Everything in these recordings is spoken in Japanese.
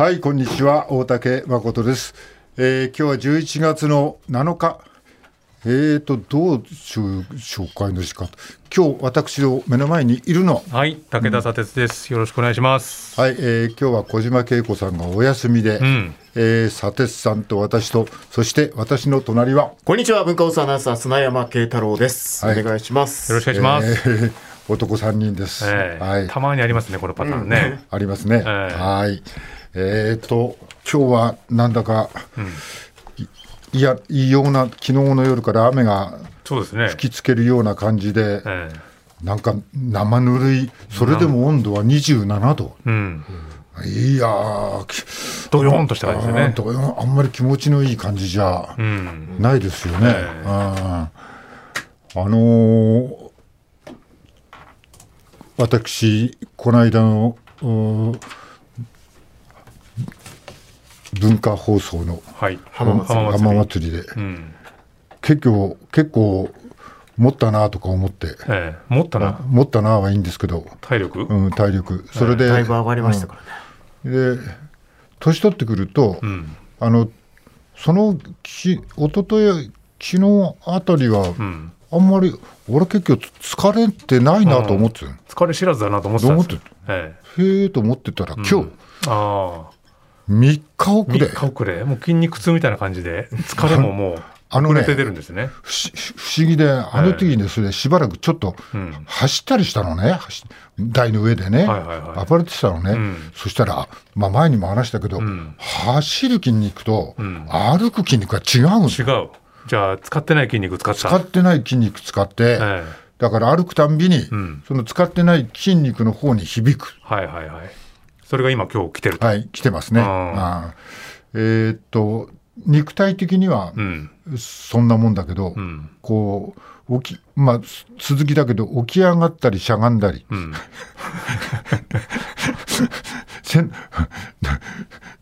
はい、こんにちは、大竹誠です。えー、今日は11月の7日。えーと、どう紹紹介の仕方。今日、私の目の前にいるの。は？い、武田砂鉄です。よろしくお願いします。はい、えー、今日は小島恵子さんがお休みで、んえー、砂鉄さんと私と、そして私の隣は、こんにちは、文化放送アナウンサー、砂山慶太郎です。はいお願いします。よろしくお願いします。えー男3人です。ええはい。たまにありますね、このパターンね。ありますね。ええはい。えーと、今日はなんだか、いいや、いいような、昨日の夜から雨が。吹きつけるような感じで、ええなんか生ぬるい、それでも温度は27度。うん。いやー、きドヨーンとした感じでね。あーどよあんまり気持ちのいい感じじゃうん。ないですよね。ええあーあのー私、この間のう文化放送のはい。浜松浜浜祭り。で、うん。結構、結構、持ったなとか思って、ええ持ったな。持ったなはいいんですけど、体力？うん、体力。それで、だいぶ上がりましたからね。で年取ってくると、うん。あのそのき一昨日昨日あたりは、うん。あんまり俺結局疲れてないなと思ってたの、疲れ知らずだなと思ってたんですよ。ええへえと思ってたら、今日ああ。3日遅れ3日遅れ。もう筋肉痛みたいな感じで、疲れももう、あのねて出るんですね。不思不思議であの時にねそれでしばらくちょっとうん。走ったりしたのね走台の上でね、はいはいはい暴れてたのね、うんそしたら、まあ、前にも話したけど、ん走る筋肉とん歩く筋肉は違う違う。じゃあ、使ってない筋肉使った。使ってない筋肉使って、ええだから歩くたんびに、んその使ってない筋肉の方に響く。はいはいはい。それが今今日来てると。はい、来てますね。えーっと、肉体的にはうん。そんなもんだけど、うん。こう、起き、まあ、す続きだけど、起き上がったりしゃがんだり、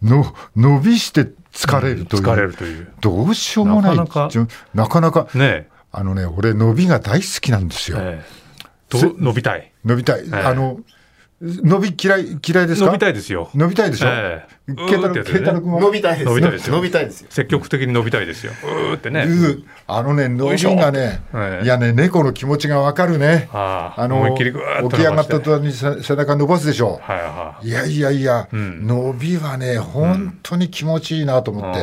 の伸びして疲れるという。疲れるという。どうしようもない。なかなかなかなかねあのね、俺、伸びが大好きなんですえ。よ。ええ。伸びたい。伸びたい。えあの、伸び嫌い、嫌いですか？伸びたいですよ。伸びたいでしょ、ええ慶太郎うーってやつね慶太郎君は伸びたいです。伸びたいですよ伸びたいですよ。積極的に伸びたいですよ。うーってね。うんあのね、伸びがね、ええいやね、猫の気持ちがわかるね。あの、思いっきりぐーっと起き上がったて。途端にせ背中伸ばすでしょ？はいはいやいやいや、ん伸びはね、本当に気持ちいいなと思って。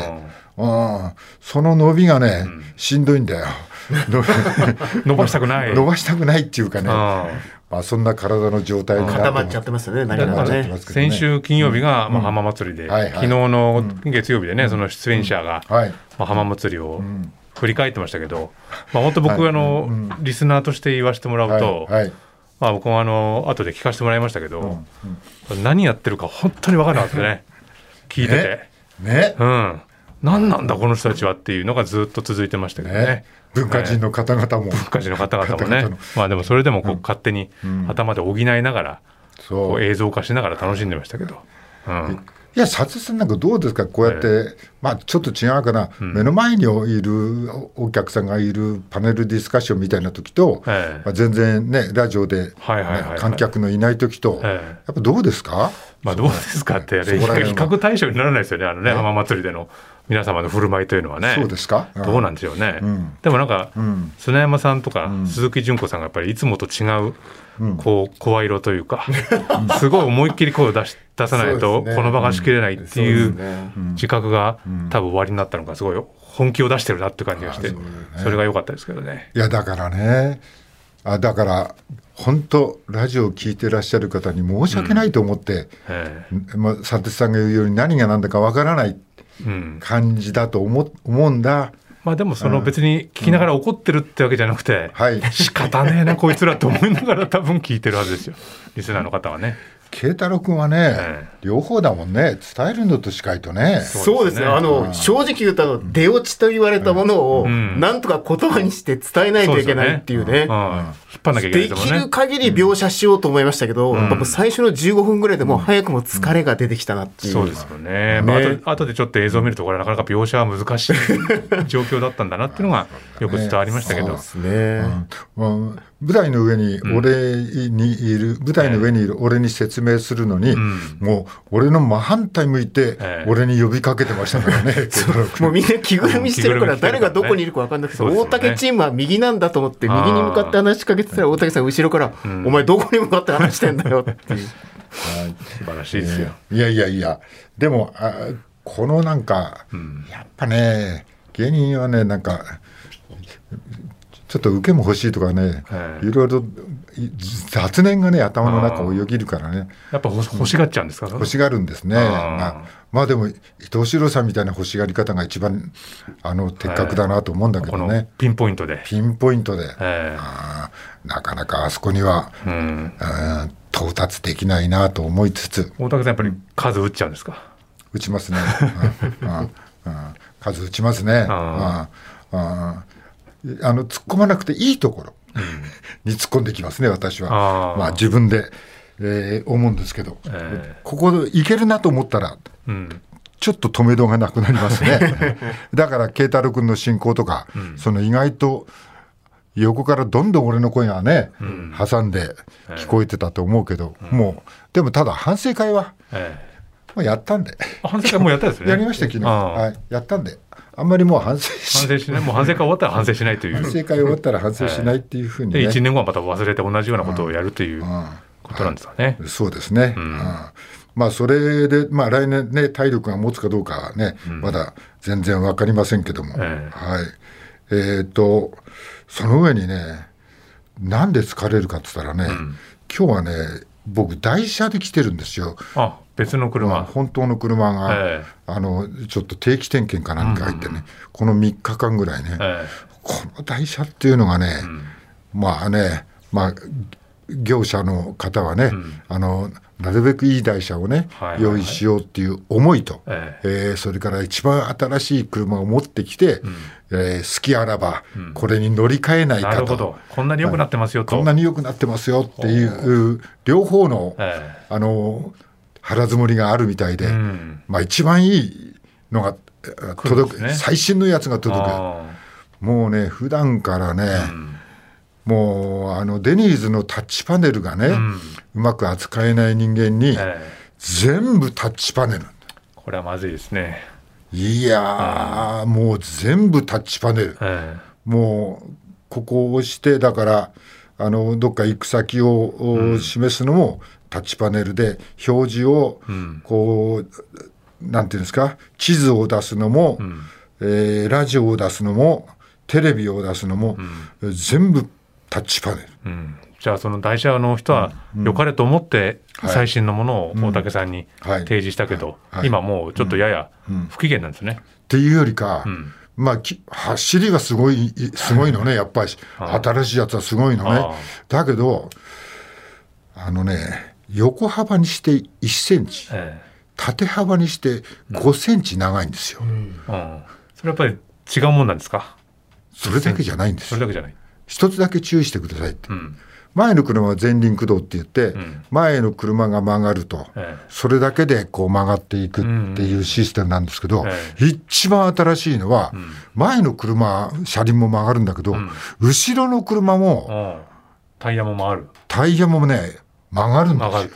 うんその伸びがね、しんどいんだよ。伸ばしたくない。伸ばしたくないっていうかね、あまあ、そんな体の状態に固まっちゃってますよね、何かがね固まっちゃってま。すけどね先週金曜日がまあ浜祭りで、はいはい昨日の月曜日でね、その出演者がはい。まあ浜祭りを振り返ってましたけど、まあ本当僕はいあのリスナーとして言わせてもらうと。まあ僕もあの後で聞かせてもらいましたけど、何やってるか本当に分からなかったですね。聞いてて。ね？うん。何なんだこの人たちはっていうのがずっと続いてましたけどね。ね。文化人の方々も。文化人の方々もね。まあでもそれでもこう勝手にん。頭で補いながら、こう。映像化しながら楽しんでましたけど。うん。いや、佐々さんなんかどうですか、こうやって、まあちょっと違うかな、目の前にいるお客さんがいるパネルディスカッションみたいな時と、ええ。まあ、全然ね、ラジオで、ねはいはいはいはい。観客のいない時と、ええ。やっぱどうですか？まあどうですかって、比較対象にならないですよね、あのね、浜祭りでの皆様の振る舞いというのはね。そうですか？どうなんでしょうね。ん。でもなんか、ん。砂山さんとか鈴木純子さんがやっぱりいつもと違う、こう声色というか、すごい思いっきり声を出し出さないと、この場が仕切れないっていう自覚が多分終わりになったのか、すごい本気を出してるなって感じがして、それが良かったですけどね。いや、だからね、あだから、本当、ラジオを聞いてらっしゃる方に申し訳ないと思って、えまあ、佐哲さんが言うように何が何だかわからない感じだと思思うんだ。まあでもその別に聞きながら怒ってるってわけじゃなくて、はい。仕方ねえなこいつらと思いながら多分聞いてるはずですよ。リスナーの方はね慶太郎君はね、え両方だもんね。伝えるのと司会とね。そうですね。あの、正直言うと、出落ちと言われたものを、ん。なんとか言葉にして伝えないといけないっていうね。うん、引っ張んなきゃいけないできる限り描写しようと思いましたけど、やっぱ最初の15分ぐらいでもう早くも疲れが出てきたなっていう。そうですよね、まあ、後で後でちょっと映像を見るとこれなかなか描写は難しい状況だったんだなっていうのがよく伝わりましたけど、そうですね。うん舞台の上に俺にいる、舞台の上にいる俺に説明するのに、もう俺の真反対向いてええ。俺に呼びかけてましたからね、もうみんな着ぐるみしてるから誰がどこにいるか分かんなくて、ね。大竹チームは右なんだと思って右に向かって話しかけてたら大竹さん後ろから、お前どこに向かって話してんだよっていう。素晴らしいですよ。いやいやいや、でも、あこのなんか、やっぱね、芸人はね、なんか、ちょっと受けも欲しいとかね、ええ。いろいろい雑念がね、頭の中をよぎるからね、やっぱ欲欲しがっちゃうんですか？欲しがるんですね。まあ、まあでも、伊藤四郎さんみたいな欲しがり方が一番、あの、的確だなと思うんだけどね、ピンポイントで。ピンポイントで、えあーなかなかあそこには、えうん。うん到達できないなと思いつつ、大竹さんやっぱり数打っちゃうんですか？打ちますね。数打ちますね。あ。うん。うんあの突っ込まなくていいところに突っ込んできますね、私は。あーまあ自分で、えー思うんですけど、えここでいけるなと思ったら、えうん。ちょっと止めどがなくなりますね。だから、慶太郎君の進行とか、その意外と横からどんどん俺の声がね、挟んで聞こえてたと思うけど、もう、でもただ反省会は、ええまあ、やったんで。あ反省会もうやったんですね。やりました、昨日。はい、やったんで。あんまりもう反省し反省しない。もう反省会終わったら反省しないという。反省会終わったら反省しないっていうふうにで、ね。1年後はまた忘れて同じようなことをやるということなんですかね。そうですね。うんまあ、それで、まあ、来年ね、体力が持つかどうかはね、まだ全然わかりませんけども。ええはい。えっ、と、その上にね、なんで疲れるかって言ったらね、今日はね、僕、台車で来てるんですよ。あ、別のまあ車。本当の車が、ええ。あのちょっと定期点検か何か入ってね、この3日間ぐらいね、えこの台車っていうのがね、まあね、まあ、業者の方はね、あのなるべくいい台車をね、はいはいはい。用意しようっていう思いと、ええ。ーそれから一番新しい車を持ってきて、えー好きあらばこれに乗り換えないかと、るほど。こんなに良くなってますよと。こんなに良くなってますよっていう両方の、え。あの腹積もりがあるみたいで、うん。まあ一番いいのが届く、最新のやつが届く。あもうね、普段からね、もうあのデニーズのタッチパネルがね、うまく扱えない人間に、ええ。全部タッチパネル。これはまずいですね。いやー、もう全部タッチパネル。えもうここを押して、だから、あのどっか行く先を、お示すのもタッチパネルで、表示をこう、なんていうんですか、地図を出すのも、えーラジオを出すのも、テレビを出すのも、全部タッチパネル。えうん。じゃあその台車の人は良かれと思ってはい。最新のものを大竹さんにはい。提示したけど、はい。今もうちょっとやや不機嫌なんですね。っていうよりか、まあ、き走りがすごい、すごいのね、やっぱり、新しいやつはすごいのね。だけど、あのね、横幅にして1センチ、え縦幅にして5センチ長いんですよ。えうん。それやっぱり違うもんなんですか？それだけじゃないんですよ。それだけじゃない。一つだけ注意してくださいって。うん。前の車は前輪駆動って言って、ん前の車が曲がると、えそれだけでこう曲がっていくっていうシステムなんですけど、え一番新しいのは、前の車、車輪も曲がるんだけど、後ろの車も。タイヤも回る。タイヤもね、曲がるんですよ曲がる。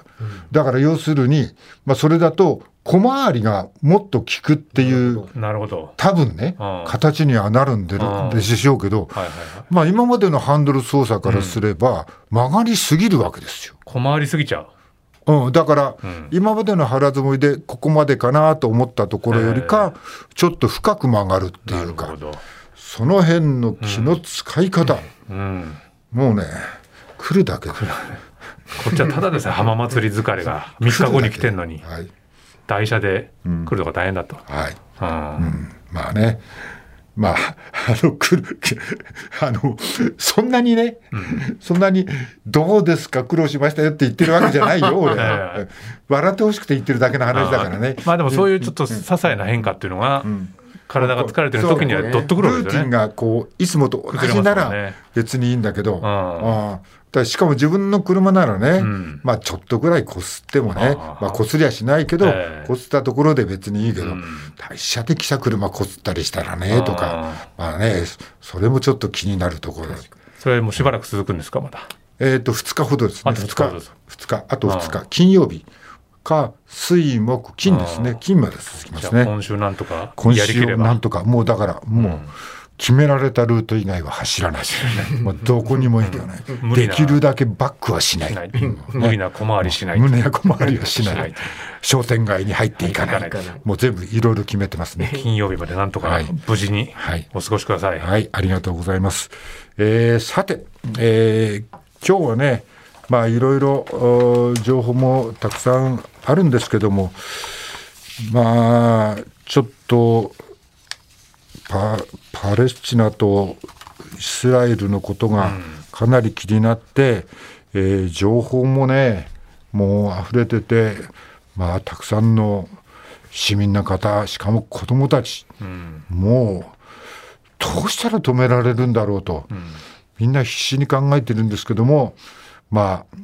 だから要するに、まあ、それだと小回りがもっと効くっていう、なるほど。多分ねうん、形にはなるんでるうんでしょうけど、はいはいはい。まあ今までのハンドル操作からすれば、曲がりすぎるわけですよ。小回りすぎちゃう。うん、だから、ん今までの腹積もりでここまでかなと思ったところよりか、ちょっと深く曲がるっていうか。その辺の気の使い方、うん。もうね、来るだけで。こっちはただでさえ浜祭り疲れが3日後に来てんのに はい。台車で来るのが大変だと。はい。うんうん。まあね、まあ、あの、来る、あの、そんなにね、そんなに、どうですか、苦労しましたよって言ってるわけじゃないよ、俺ええ。笑ってほしくて言ってるだけの話だからね。まあでもそういうちょっと些細な変化っていうのが体が疲れてる時にはどっとくるわけルーティンですよね。がこういつもと同じなら別にいいんだけど、んああだしかも自分の車ならね、ん。まあちょっとぐらいこすってもねああまあこすりゃしないけど、ええ。こすったところで別にいいけど、ん。台車で来た車こすったりしたらねとかまあねそれもちょっと気になるところ。それもしばらく続くんですかまだえっ、と2日ほどですね。あと2 2日ほど日。2日。あと2日。金曜日か水木金ですね。金まで続きますね。今週なんとか今やりきれば。週なんとか。もうだからもう決められたルート以外は走らない もうどこにも行かない。できるだけバックはしない。しない。無理な小回りしない。胸や小回りはしない。い。商店街に入っていかない。もう全部いろいろ決めてますね。金曜日までなんとかはい。無事にはい。お過ごしください、はい、ありがとうございます。えーさて、えー今日はね、まあいろいろお情報もたくさんあるんですけども、まあちょっとパパレスチナとイスラエルのことがかなり気になって、えー情報もね、もう溢れてて、まあたくさんの市民の方、しかも子供たち、もうどうしたら止められるんだろうと、みんな必死に考えてるんですけども、まあ、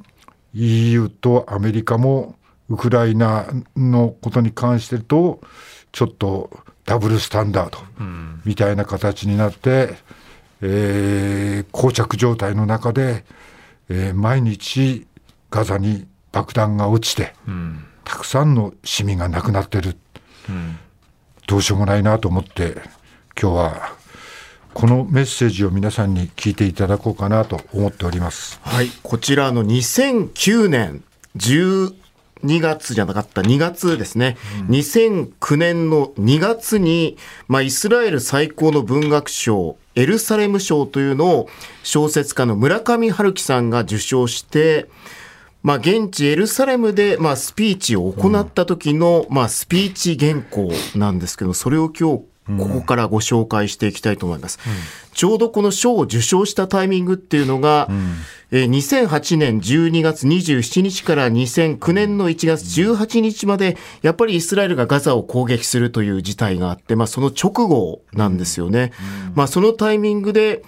EU とアメリカもウクライナのことに関してと、ちょっとダブルスタンダードみたいな形になって、えー膠着状態の中で、えー毎日ガザに爆弾が落ちて、たくさんの市民が亡くなってる。どうしようもないなと思って今日はこのメッセージを皆さんに聞いていただこうかなと思っております。はい、こちらの2009年12月じゃなかった2月ですね、2009年の2月に、まあ、イスラエル最高の文学賞エルサレム賞というのを小説家の村上春樹さんが受賞して、まあ、現地エルサレムで、まあ、スピーチを行った時の、まあ、スピーチ原稿なんですけど、それを今日、ここからご紹介していきたいと思います。ちょうどこの賞を受賞したタイミングっていうのが、えー2008年12月27日から2009年の1月18日まで、やっぱりイスラエルがガザを攻撃するという事態があって、まあ、その直後なんですよね。まあ、そのタイミングで、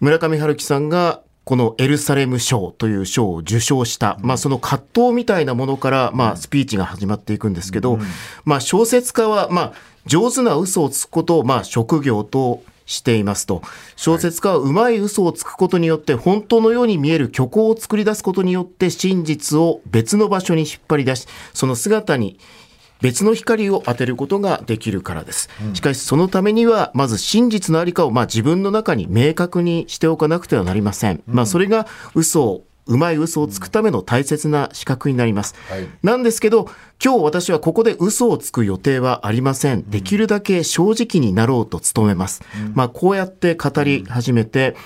村上春樹さんがこのエルサレム賞という賞を受賞した、まあその葛藤みたいなものから、まあスピーチが始まっていくんですけど、まあ小説家は、まあ上手な嘘をつくことを、まあ職業としていますと。小説家はうまい嘘をつくことによって本当のように見える虚構を作り出すことによって真実を別の場所に引っ張り出し、その姿に別の光を当てることができるからです。しかしそのためには、まず真実のありかを、まあ自分の中に明確にしておかなくてはなりません。まあそれが嘘を、うまい嘘をつくための大切な資格になります。はいなんですけど、今日私はここで嘘をつく予定はありません。できるだけ正直になろうと努めます。まあこうやって語り始めて、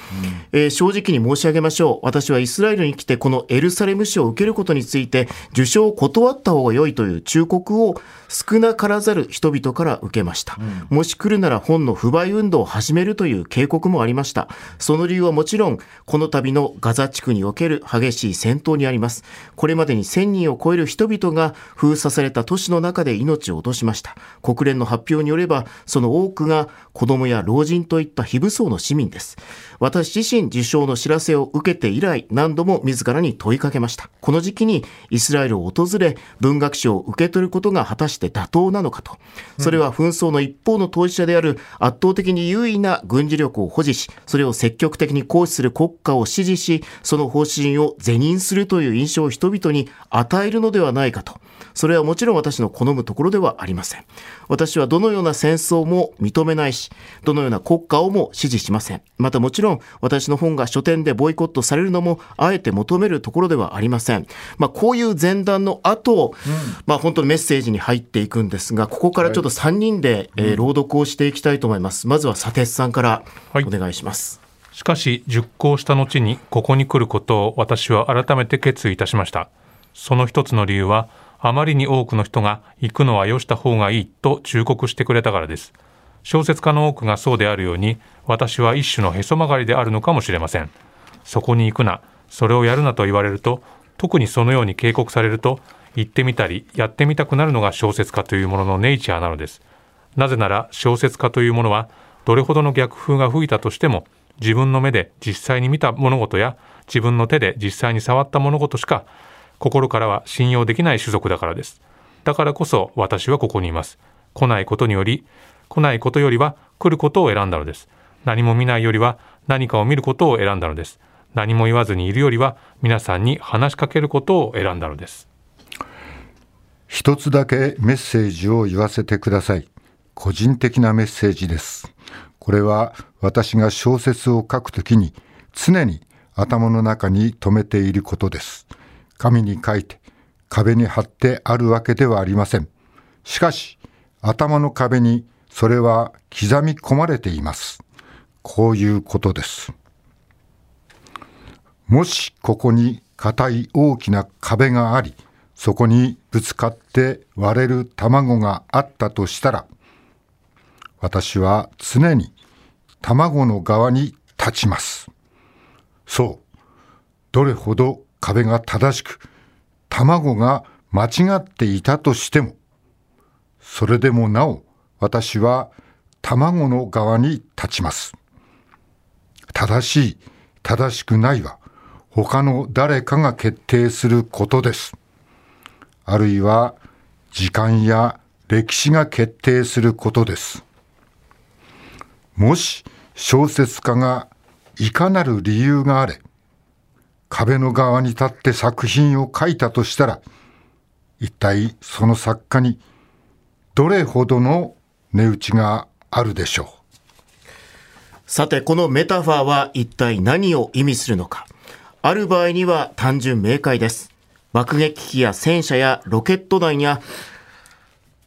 えー正直に申し上げましょう。私はイスラエルに来てこのエルサレム賞を受けることについて受賞を断った方が良いという忠告を少なからざる人々から受けました。もし来るなら本の不買運動を始めるという警告もありました。その理由はもちろん、この度のガザ地区における激しい戦闘にあります。これまでに1000人を超える人々が封鎖された都市の中で命を落としました。国連の発表によれば、その多くが子供や老人といった非武装の市民です。私自身受賞の知らせを受けて以来、何度も自らに問いかけました。この時期にイスラエルを訪れ、文学賞を受け取ることが果たして妥当なのかと。それは紛争の一方の当事者である圧倒的に優位な軍事力を保持し、それを積極的に行使する国家を支持し、その方針を是認するという印象を人々に与えるのではないかと。それはもちろん私の好むところではありません。私はどのような戦争も認めないし、どのような国家をも支持しません。またもちろん私の本が書店でボイコットされるのもあえて求めるところではありません。まあこういう前段の後、まあ本当にメッセージに入っていくんですが、ここからちょっと3人で、えー朗読をしていきたいと思います。まずは佐哲さんからはいお願いします。しかし熟考した後にここに来ることを私は改めて決意いたしましたその一つの理由はあまりに多くの人が行くのはよした方がいいと忠告してくれたからです。小説家の多くがそうであるように私は一種のへそ曲がりであるのかもしれません。そこに行くなそれをやるなと言われると特にそのように警告されると行ってみたりやってみたくなるのが小説家というもののネイチャーなのです。なぜなら小説家というものはどれほどの逆風が吹いたとしても自分の目で実際に見た物事や自分の手で実際に触った物事しか心からは信用できない種族だからです。だからこそ私はここにいます。来ないことにより、来ないことよりは来ることを選んだのです。何も見ないよりは何かを見ることを選んだのです何も言わずにいるよりは皆さんに話しかけることを選んだのです一つだけメッセージを言わせてください個人的なメッセージですこれは私が小説を書くときに常に頭の中に留めていることです紙に書いて壁に貼ってあるわけではありません。しかし頭の壁にそれは刻み込まれています。こういうことです。もしここに硬い大きな壁がありそこにぶつかって割れる卵があったとしたら私は常に卵の側に立ちます。そうどれほど壁が正しく卵が間違っていたとしてもそれでもなお私は卵の側に立ちます。正しい正しくないは他の誰かが決定することです。あるいは時間や歴史が決定することです。もし小説家がいかなる理由があれ壁の側に立って作品を書いたとしたら一体その作家にどれほどの値打ちがあるでしょう？さてこのメタファーは一体何を意味するのか。ある場合には単純明快です。爆撃機や戦車やロケット弾や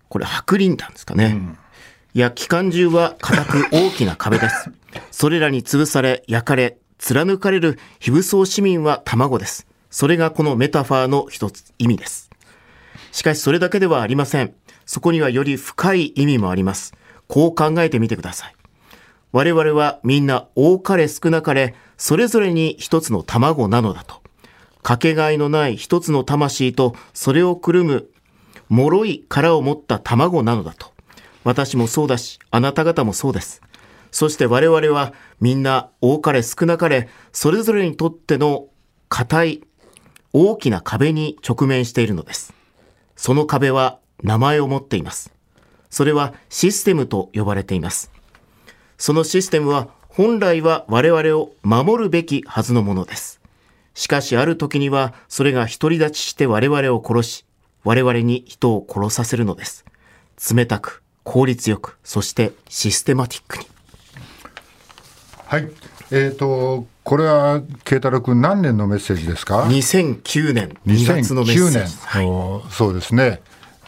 これ白リン弾ですかね、うん。いや、機関銃は固く大きな壁です。それらに潰され、焼かれ、貫かれる非武装市民は卵です。それがこのメタファーの一つ意味です。しかしそれだけではありません。そこにはより深い意味もあります。こう考えてみてください。我々はみんな多かれ少なかれ、それぞれに一つの卵なのだと。かけがえのない一つの魂と、それをくるむ、脆い殻を持った卵なのだと。私もそうだし、あなた方もそうです。そして我々はみんな多かれ少なかれ、それぞれにとっての硬い大きな壁に直面しているのです。その壁は名前を持っています。それはシステムと呼ばれています。そのシステムは本来は我々を守るべきはずのものです。しかしある時にはそれが独り立ちして我々を殺し、我々に人を殺させるのです。冷たく、効率よく、そしてシステマティックに。はい。えっ、ー、と、これは慶太郎君何年のメッセージですか ?2009 年。2月のメッセージ。2009年、はい、そうですね。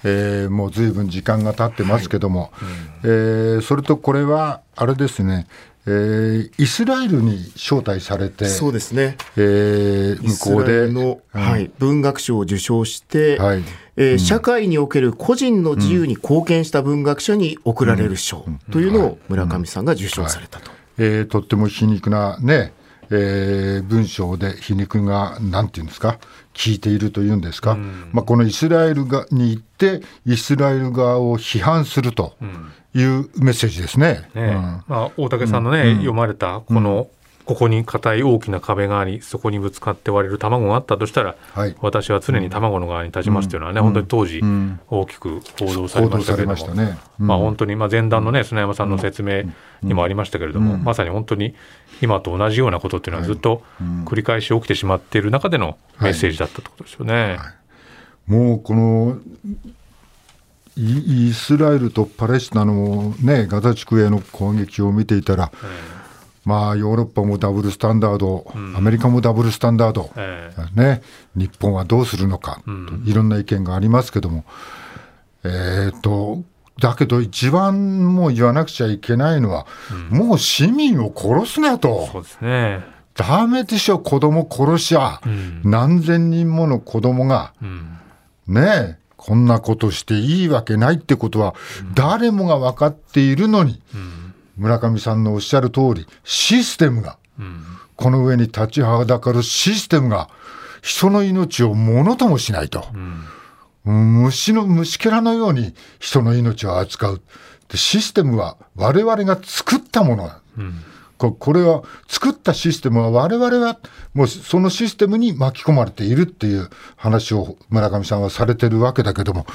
えー、もうずいぶん時間が経ってますけども、はいうん、えー、それとこれはあれですね、えー、イスラエルに招待されて、そうですね、えー、向こうで。の、うん、はい、文学賞を受賞して、はい。えー、うん、社会における個人の自由に貢献した文学者に贈られる賞というのを村上さんが受賞されたと。えー、とっても皮肉なね、えー、文章で皮肉が、なんていうんですか、聞いているというんですか、うん、まあ、このイスラエルに行って、イスラエル側を批判するというメッセージですね。ねうん、まあ、大竹さんのね、うん、読まれたこの、ここに硬い大きな壁があり、そこにぶつかって割れる卵があったとしたら、はい、私は常に卵の側に立ちますというのはね、うん、本当に当時、大きく報道されましたけれども、ね。うん、まあ、本当に、まあ、前段のね、砂山さんの説明にもありましたけれども、うん、まさに本当に今と同じようなことっていうのは、ずっと繰り返し起きてしまっている中でのメッセージだったってことですよね。はい。はい、もうこのイスラエルとパレスチナの、ね、ガザ地区への攻撃を見ていたら、まあ、ヨーロッパもダブルスタンダード、うん、アメリカもダブルスタンダード、えー、ね、日本はどうするのか、うん、いろんな意見がありますけども、えーと、だけど一番もう言わなくちゃいけないのは、うん、もう市民を殺すなと。そうですね。ダメでしょ、子供殺しゃ、何千人もの子供が、ねえ、こんなことしていいわけないってことは、誰もが分かっているのに、村上さんのおっしゃる通り、システムが、うん、この上に立ちはだかるシステムが、人の命をものともしないと。うん、虫の、虫けらのように人の命を扱う。でシステムは我々が作ったものだ。うんこれは作ったシステムは我々はもうそのシステムに巻き込まれているっていう話を村上さんはされてるわけだけども、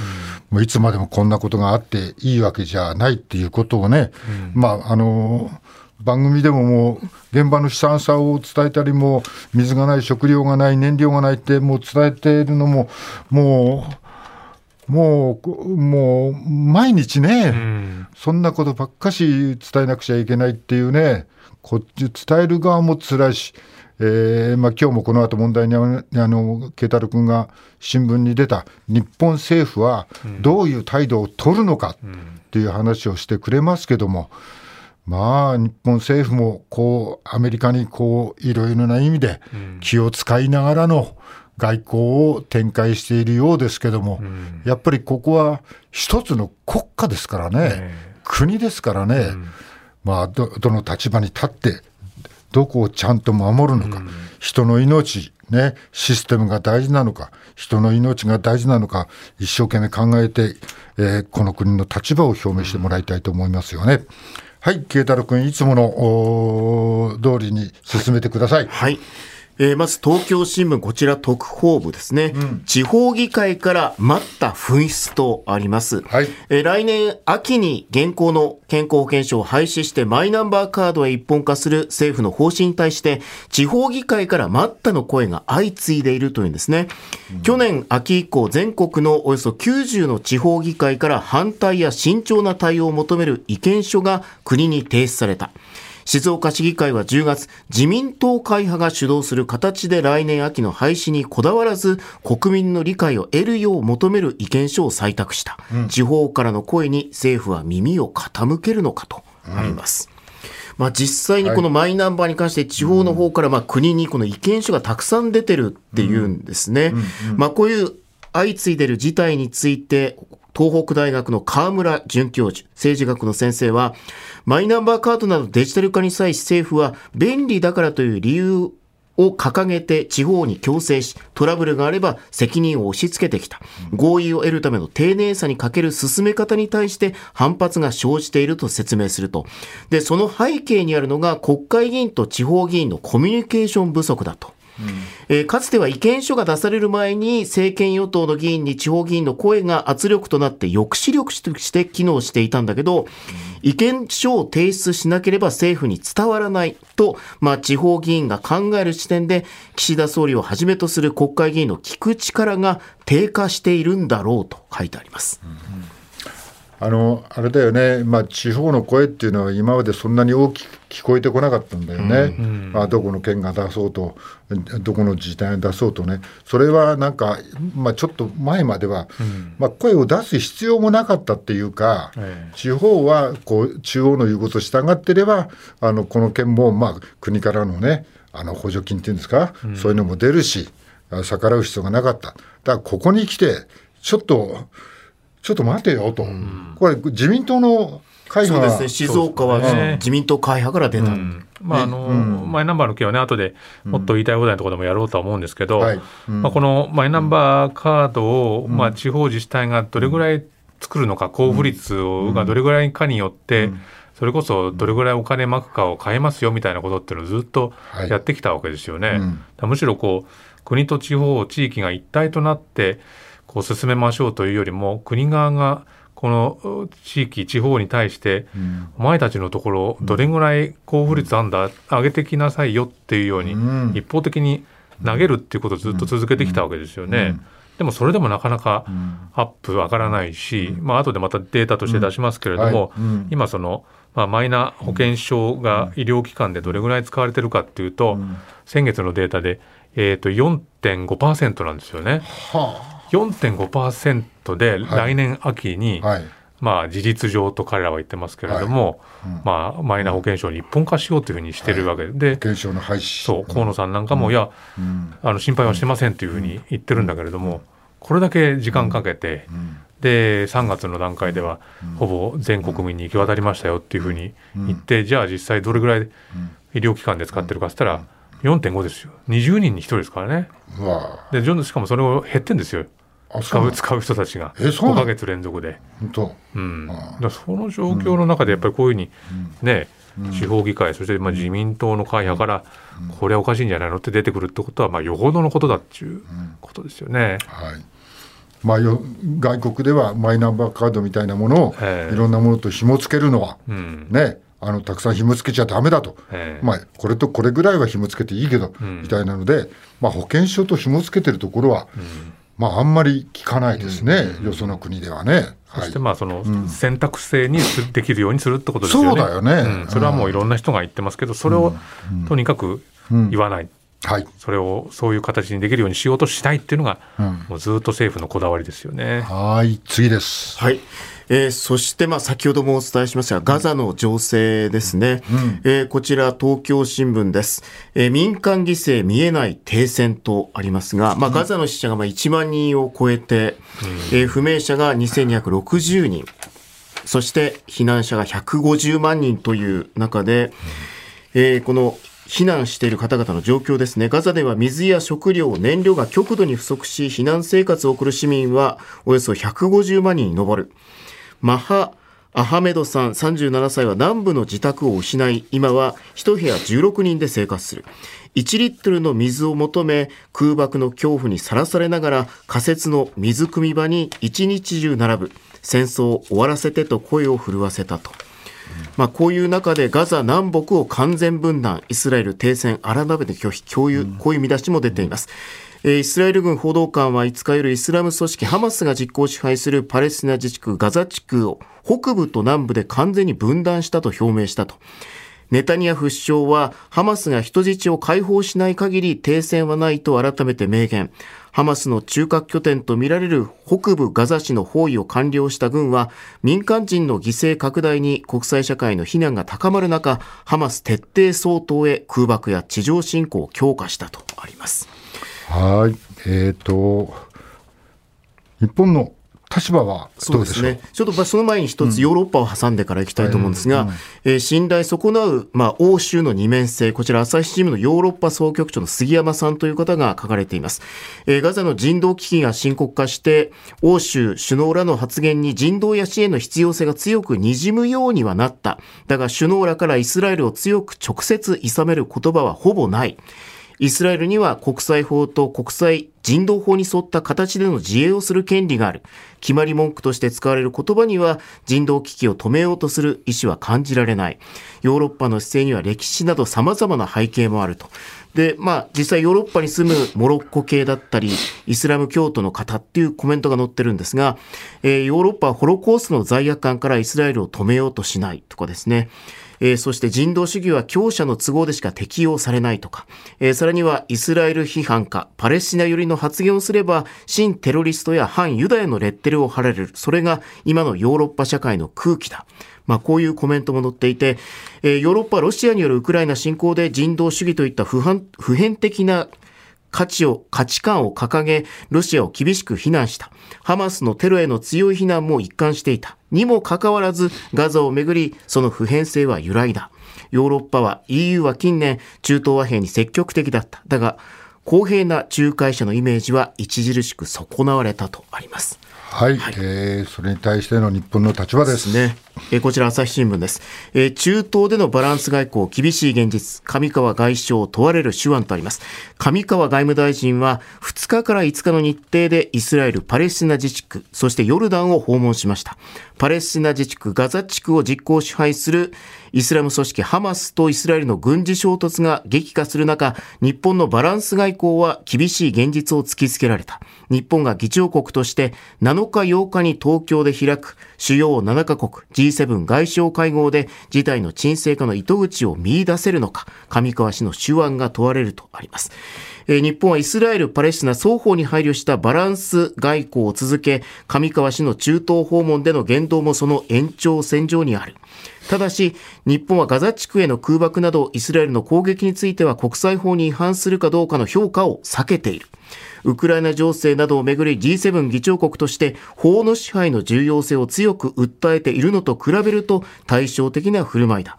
うん、もういつまでもこんなことがあっていいわけじゃないっていうことをね、うん、まああの番組でももう現場の悲惨さを伝えたりも水がない食料がない燃料がないってもう伝えているのももうもうもう毎日ね、うん、そんなことばっかし伝えなくちゃいけないっていうねこっち伝える側も辛いし。えーまあ、今日もこの後問題にあの慶太郎君が新聞に出た日本政府はどういう態度を取るのかっていう話をしてくれますけども、まあ日本政府もこうアメリカにこういろいろな意味で気を使いながらの外交を展開しているようですけども、やっぱりここは一つの国家ですからね、国ですからね、まあどの立場に立ってどこをちゃんと守るのか、うん、人の命、ね、システムが大事なのか、人の命が大事なのか、一生懸命考えて、えー、この国の立場を表明してもらいたいと思いますよね。はい、慶太郎君、いつもの通りに進めてください。はいえー、まず東京新聞、こちら特報部ですね、うん、地方議会から待った紛失とあります、はい。えー、来年秋に現行の健康保険証を廃止してマイナンバーカードへ一本化する政府の方針に対して地方議会から待ったの声が相次いでいるというんですね、うん、去年秋以降全国のおよそ90の地方議会から反対や慎重な対応を求める意見書が国に提出された静岡市議会は10月、自民党会派が主導する形で来年秋の廃止にこだわらず、国民の理解を得るよう求める意見書を採択した。うん、地方からの声に政府は耳を傾けるのかとあります。うんまあ、実際にこのマイナンバーに関して地方の方からまあ国にこの意見書がたくさん出てるっていうんですね。まあ、こういう相次いでる事態について東北大学の河村准教授、政治学の先生は、マイナンバーカードなどデジタル化に際し政府は便利だからという理由を掲げて地方に強制し、トラブルがあれば責任を押し付けてきた。合意を得るための丁寧さに欠ける進め方に対して反発が生じていると説明すると。で、その背景にあるのが国会議員と地方議員のコミュニケーション不足だと。えー、かつては意見書が出される前に政権与党の議員に地方議員の声が圧力となって抑止力として機能していたんだけど、意見書を提出しなければ政府に伝わらないと、まあ、地方議員が考える時点で岸田総理をはじめとする国会議員の聞く力が低下しているんだろうと書いてあります。うんあのあれだよね、まあ、地方の声っていうのは今までそんなに大きく聞こえてこなかったんだよね、うん。うん、まあ、どこの県が出そうと、どこの自治体が出そうとね、それはなんか、まあ、ちょっと前までは、うん、まあ、声を出す必要もなかったっていうか、地方はこう中央の言うことを従ってれば、あのこの県もまあ国からのね、あの補助金っていうんですか、うん、そういうのも出るし、逆らう必要がなかった。だからここに来て、ちょっと、ちょっと待てよと、うん、これ、自民党の会派。そうですね、静岡は自民党会派から出た。うん。まああの、うん、マイナンバーの件はね、後でもっと言いたい放題のところでもやろうとは思うんですけど、はいうん、まあ、このマイナンバーカードを、まあ、地方自治体がどれぐらい作るのか、交付率がどれぐらいかによって、それこそどれぐらいお金まくかを変えますよみたいなことっていうのをずっとやってきたわけですよね。はい、むしろこう国と地方、地域が一体となって、こう進めましょうというよりも国側がこの地域地方に対して、うん、お前たちのところどれぐらい交付率あんだ、上げてきなさいよっていうように、一方的に投げるっていうことをずっと続けてきたわけですよね。でもそれでもなかなかアップ上がらないし、まあ後でまたデータとして出しますけれども、今その、まあ、マイナ保険証が医療機関でどれぐらい使われてるかっていうと、先月のデータで、えー、と4.5%なんですよね。はあ4.5%で来年秋に、はい。はいまあ、事実上と彼らは言ってますけれども、はいうん、まあ、マイナ保険証に一本化しようというふうにしてるわけで、保険証の廃止。そう河野さんなんかも、うん、いや、うん、あの心配はしてませんというふうに言ってるんだけれども、これだけ時間かけて、で3月の段階では、ほぼ全国民に行き渡りましたよっていうふうに言って、じゃあ実際どれぐらい医療機関で使ってるかっつったら、4.5ですよ。20人に1人ですからね。でしかもそれを減ってんですよ使う使う人たちが5か月連続で。うん、だその状況の中でやっぱりこういうふうにね、地方議会そしてまあ自民党の会派からこれはおかしいんじゃないのって出てくるってことはまあよほどのことだっていうことですよね。はい。まあ、よ外国ではマイナンバーカードみたいなものをいろんなものと紐付けるのは、ねあのたくさん紐付けちゃだめだと、まあ、これとこれぐらいは紐付けていいけど、うん、みたいなので、まあ、保険証と紐付けてるところは、うん、まあ、あんまり聞かないですね、よその国ではね。そしてまあその選択制にできるようにするってことですよね。そうだよね、それはもういろんな人が言ってますけど、それをとにかく言わない。はい、それをそういう形にできるようにしようとしたいっていうのが、うん、もうずっと政府のこだわりですよね。はい次です。はい。えー、そしてまあ先ほどもお伝えしましたがガザの情勢ですね、うん、えー、こちら東京新聞です、えー、民間犠牲見えない停戦とありますが、まあ、ガザの死者がまあ1万人を超えて、うん、えー、不明者が2260人。そして避難者が150万人という中で、えー、この避難している方々の状況ですね。ガザでは水や食料、燃料が極度に不足し、避難生活を送る市民はおよそ150万人に上る。マハ・アハメドさん37歳は南部の自宅を失い、今は一部屋16人で生活する。1リットルの水を求め、空爆の恐怖にさらされながら仮設の水汲み場に一日中並ぶ。戦争を終わらせてと声を震わせたと。まあ、こういう中でガザ南北を完全分断、イスラエル停戦、改めて拒否、共有、こういう見出しも出ています。イスラエル軍報道官は5日夜イスラム組織ハマスが実効支配するパレスチナ自治区ガザ地区を北部と南部で完全に分断したと表明したと。ネタニヤフ首相はハマスが人質を解放しない限り停戦はないと改めて明言。ハマスの中核拠点とみられる北部ガザ市の包囲を完了した軍は民間人の犠牲拡大に国際社会の非難が高まる中、ハマス徹底相当へ空爆や地上侵攻を強化したとあります。はい。えっ、ー、と、日本の立場はどうでしょう？ね、ちょっとその前に一つヨーロッパを挟んでからいきたいと思うんですが、うんえー、信頼損なう、まあ、欧州の二面性、こちら朝日新聞のヨーロッパ総局長の杉山さんという方が書かれています。えー、ガザの人道危機が深刻化して、欧州首脳らの発言に人道や支援の必要性が強く滲むようにはなった。だが首脳らからイスラエルを強く直接諌める言葉はほぼない。イスラエルには国際法と国際人道法に沿った形での自衛をする権利がある。決まり文句として使われる言葉には人道危機を止めようとする意思は感じられない。ヨーロッパの姿勢には歴史など様々な背景もあると。で、まあ、実際ヨーロッパに住むモロッコ系だったり、イスラム教徒の方っていうコメントが載ってるんですが、えー、ヨーロッパはホロコーストの罪悪感からイスラエルを止めようとしないとかですね。えー、そして人道主義は強者の都合でしか適用されないとか、えー、さらにはイスラエル批判か、パレスチナ寄りの発言をすれば、新テロリストや反ユダヤのレッテルを貼られる。それが今のヨーロッパ社会の空気だ。まあ、こういうコメントも載っていて、えー、ヨーロッパ、ロシアによるウクライナ侵攻で人道主義といった普普遍的な価値を、価値観を掲げ、ロシアを厳しく非難した。ハマスのテロへの強い非難も一貫していた。にもかかわらず、ガザをめぐり、その普遍性は揺らいだ。ヨーロッパは EU は近年、中東和平に積極的だった。だが、公平な仲介者のイメージは著しく損なわれたとあります。はい、はい、えー、それに対しての日本の立場ですね。えー、こちら朝日新聞です、えー。中東でのバランス外交厳しい現実、上川外相を問われる手腕とあります。上川外務大臣は2日から5日の日程でイスラエル、パレスチナ自治区、そしてヨルダンを訪問しました。パレスチナ自治区ガザ地区を実行支配するイスラム組織ハマスとイスラエルの軍事衝突が激化する中、日本のバランス外交は厳しい現実を突きつけられた。日本が議長国として7日8日に東京で開く主要7カ国 G7 外相会合で事態の沈静化の糸口を見出せるのか、上川氏の手腕が問われるとあります。日本はイスラエル、パレスチナ双方に配慮したバランス外交を続け、上川氏の中東訪問での言動もその延長線上にある。ただし、日本はガザ地区への空爆などイスラエルの攻撃については国際法に違反するかどうかの評価を避けている。ウクライナ情勢などをめぐり G7 議長国として法の支配の重要性を強く訴えているのと比べると対照的な振る舞いだ。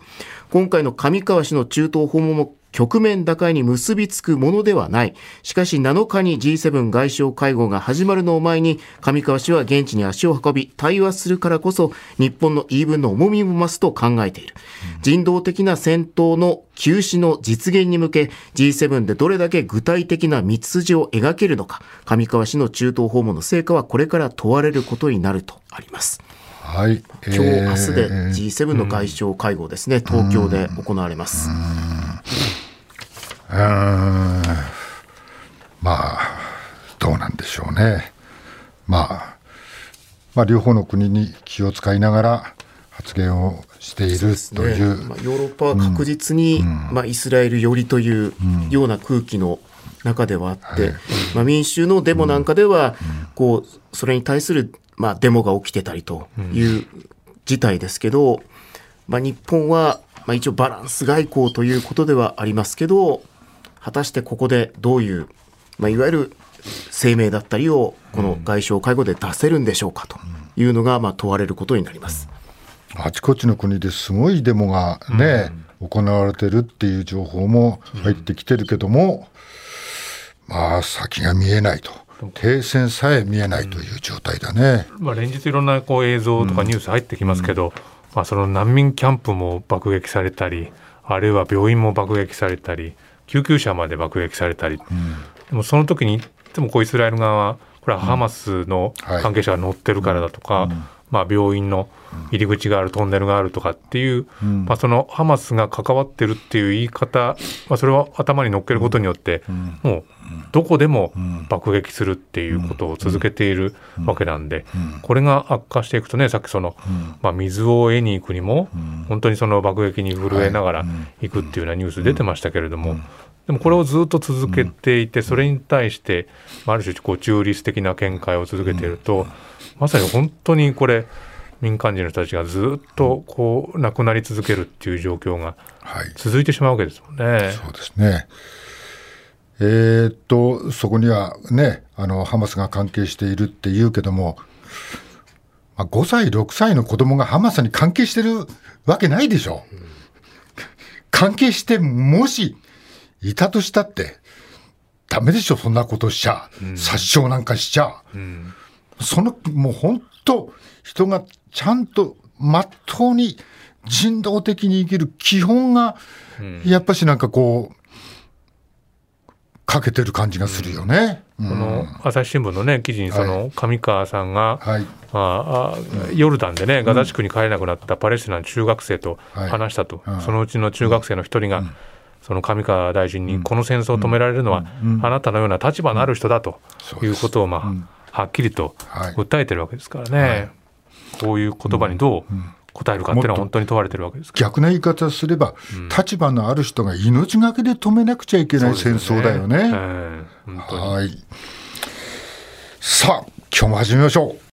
今回の上川氏の中東訪問も局面打開に結びつくものではない。しかし7日に G7 外相会合が始まるのを前に、上川氏は現地に足を運び、対話するからこそ、日本の言い分の重みも増すと考えている。人道的な戦闘の休止の実現に向け、G7 でどれだけ具体的な道筋を描けるのか、上川氏の中東訪問の成果はこれから問われることになるとあります。はい、今日、明日で G7 の外相会合ですね、東京で行われます。うんまあどうなんでしょうね。まあ、まあ、両方の国に気を使いながら発言をしているという、ね、まあ、ヨーロッパは確実に、うん、まあ、イスラエル寄りというような空気の中ではあって、まあ、民衆のデモなんかでは、こうそれに対する、まあ、デモが起きてたりという事態ですけど、まあ、日本は、まあ、一応バランス外交ということではありますけど果たしてここでどういう、まあ、いわゆる声明だったりをこの外相会合で出せるんでしょうかというのがまあ問われることになります。あちこちの国ですごいデモがね、うん、行われてるっていう情報も入ってきてるけども、うん、まあ先が見えないと。停戦さえ見えないという状態だね、うん、まあ、連日いろんなこう映像とかニュース入ってきますけど、まあ、その難民キャンプも爆撃されたりあるいは病院も爆撃されたり救急車まで爆撃されたり、でもその時にでもこうイスラエル側はこれはハマスの関係者が乗ってるからだとか、まあ、病院の入り口があるトンネルがあるとかっていう、うん、まあ、そのハマスが関わってるっていう言い方、まあ、それを頭に乗っけることによって、もうどこでも爆撃するっていうことを続けているわけなんで、これが悪化していくとねさっきその、まあ、水を得に行くにも本当にその爆撃に震えながら行くっていうようなニュース出てましたけれども。でもこれをずっと続けていて、それに対して、ある種こう中立的な見解を続けていると、まさに本当にこれ民間人の人たちがずっとこう亡くなり続けるっていう状況が続いてしまうわけですもんね。はい、そうですねえー、っとそこにはねあのハマスが関係しているっていうけども、まあ、5歳6歳の子供がハマスに関係してるわけないでしょ。うん、関係してもしいたとしたってダメでしょそんなことしちゃ、うん、殺傷なんかしちゃ。うんその、もう本当、人がちゃんと、まっとうに人道的に生きる基本が、やっぱしなんかこう、かけてる感じがするよね。うん、この朝日新聞のね記事にその上川さんが、はい、まあ、ヨルダンでねガザ地区に帰れなくなったパレスチナの中学生と話したと、はい、そのうちの中学生の一人が、その上川大臣に、この戦争を止められるのは、あなたのような立場のある人だということをまあ、はっきりと訴えてるわけですからね、はい、こういう言葉にどう答えるかっていうのは本当に問われてるわけです逆な言い方すれば、うん、立場のある人が命がけで止めなくちゃいけない戦争だよね。ねはい。さあ今日も始めましょう。